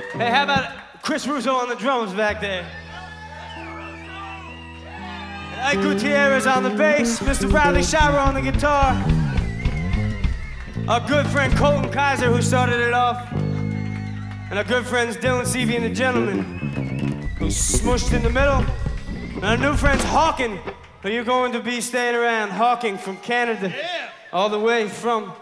Hey, how about Chris Russo on the drums back there? Ike Gutierrez on the bass, Mr. Riley Schiro on the guitar. Our good friend Colton Kaiser who started it off. And our good friends Dylan Seavey and the gentleman who smushed in the middle. And our new friends Hawking, who you're going to be staying around. Hawking from Canada. All the way from.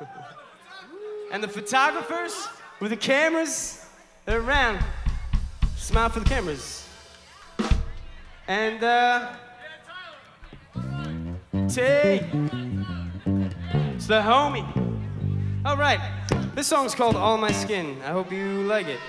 and the photographers with the cameras, around. Smile for the cameras. And, uh. Tay. It's the homie. All right. This song's called All My Skin. I hope you like it.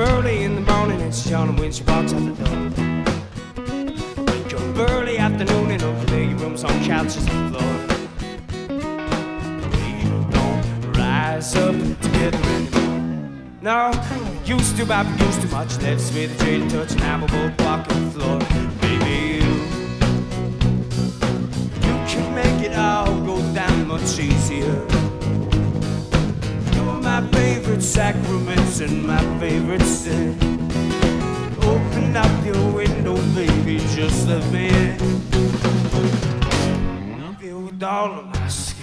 Early in the morning and she's yawning when she walks out the door. Wake up early afternoon and there your room's on couches and floor. We don't rise up together anymore. No, used to, but used too much. Lips with a trade touch and we're both walking the floor. Sacraments and my favorite sin. Open up your window, baby, just let me in. With all of my skin.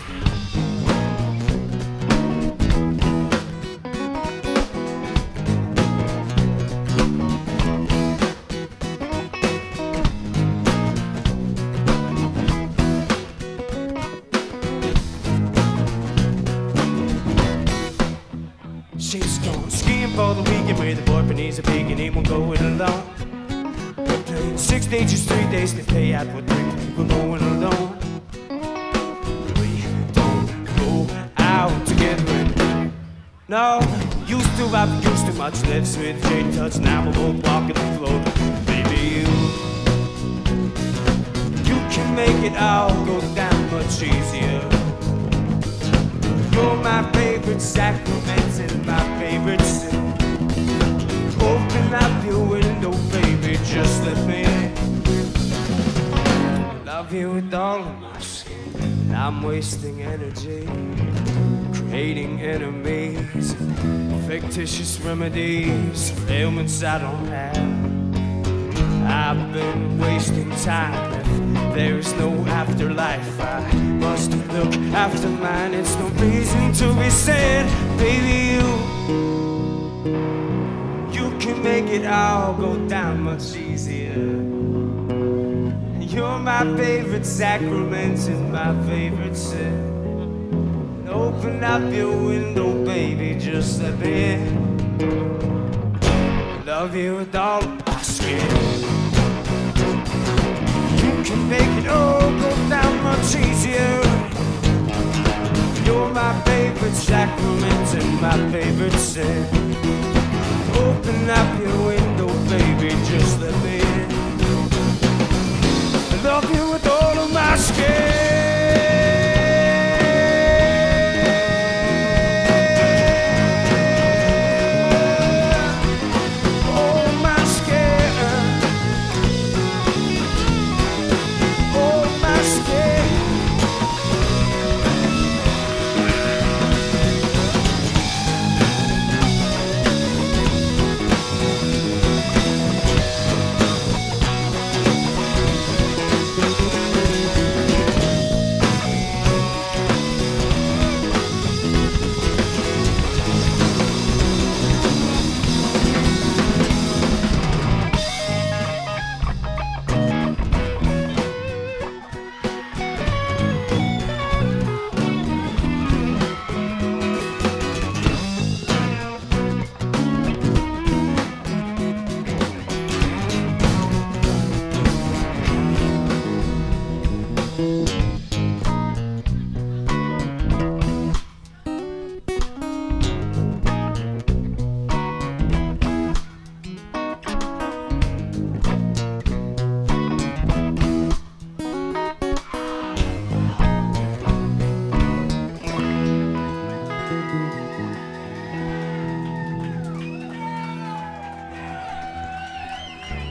Gone skiing for the weekend with the boyfriend. He's a big and he won't go it alone. Six days, just three days to pay out with three people going alone. We don't go out together. No, used to, I've used too much lips with Jane touch. Now we're both walking the floor. Baby, you, you can make it all go down much easier. You're my favorite sacrament Love you with all of my skin. I'm wasting energy, creating enemies, fictitious remedies for ailments I don't have. I've been wasting time. If there's no afterlife, I must look after mine. It's no reason to be sad, baby. You, you can make it all go down much easier. You're my favorite sacrament and my favorite sin. Open up your window, baby, just me in. Love you with all my skin. You can make it all go down much easier. You're my favorite sacrament and my favorite sin. Open up your window, baby, just let me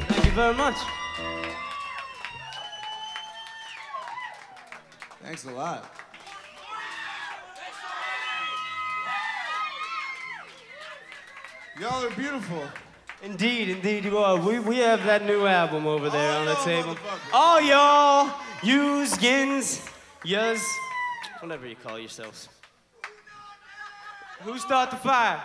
Thank you very much. Thanks a lot. Y'all are beautiful. Indeed, indeed you are. We, we have that new album over there oh, on the table. All oh, y'all, yous, gins, yuz, whatever you call yourselves. Who start the fire?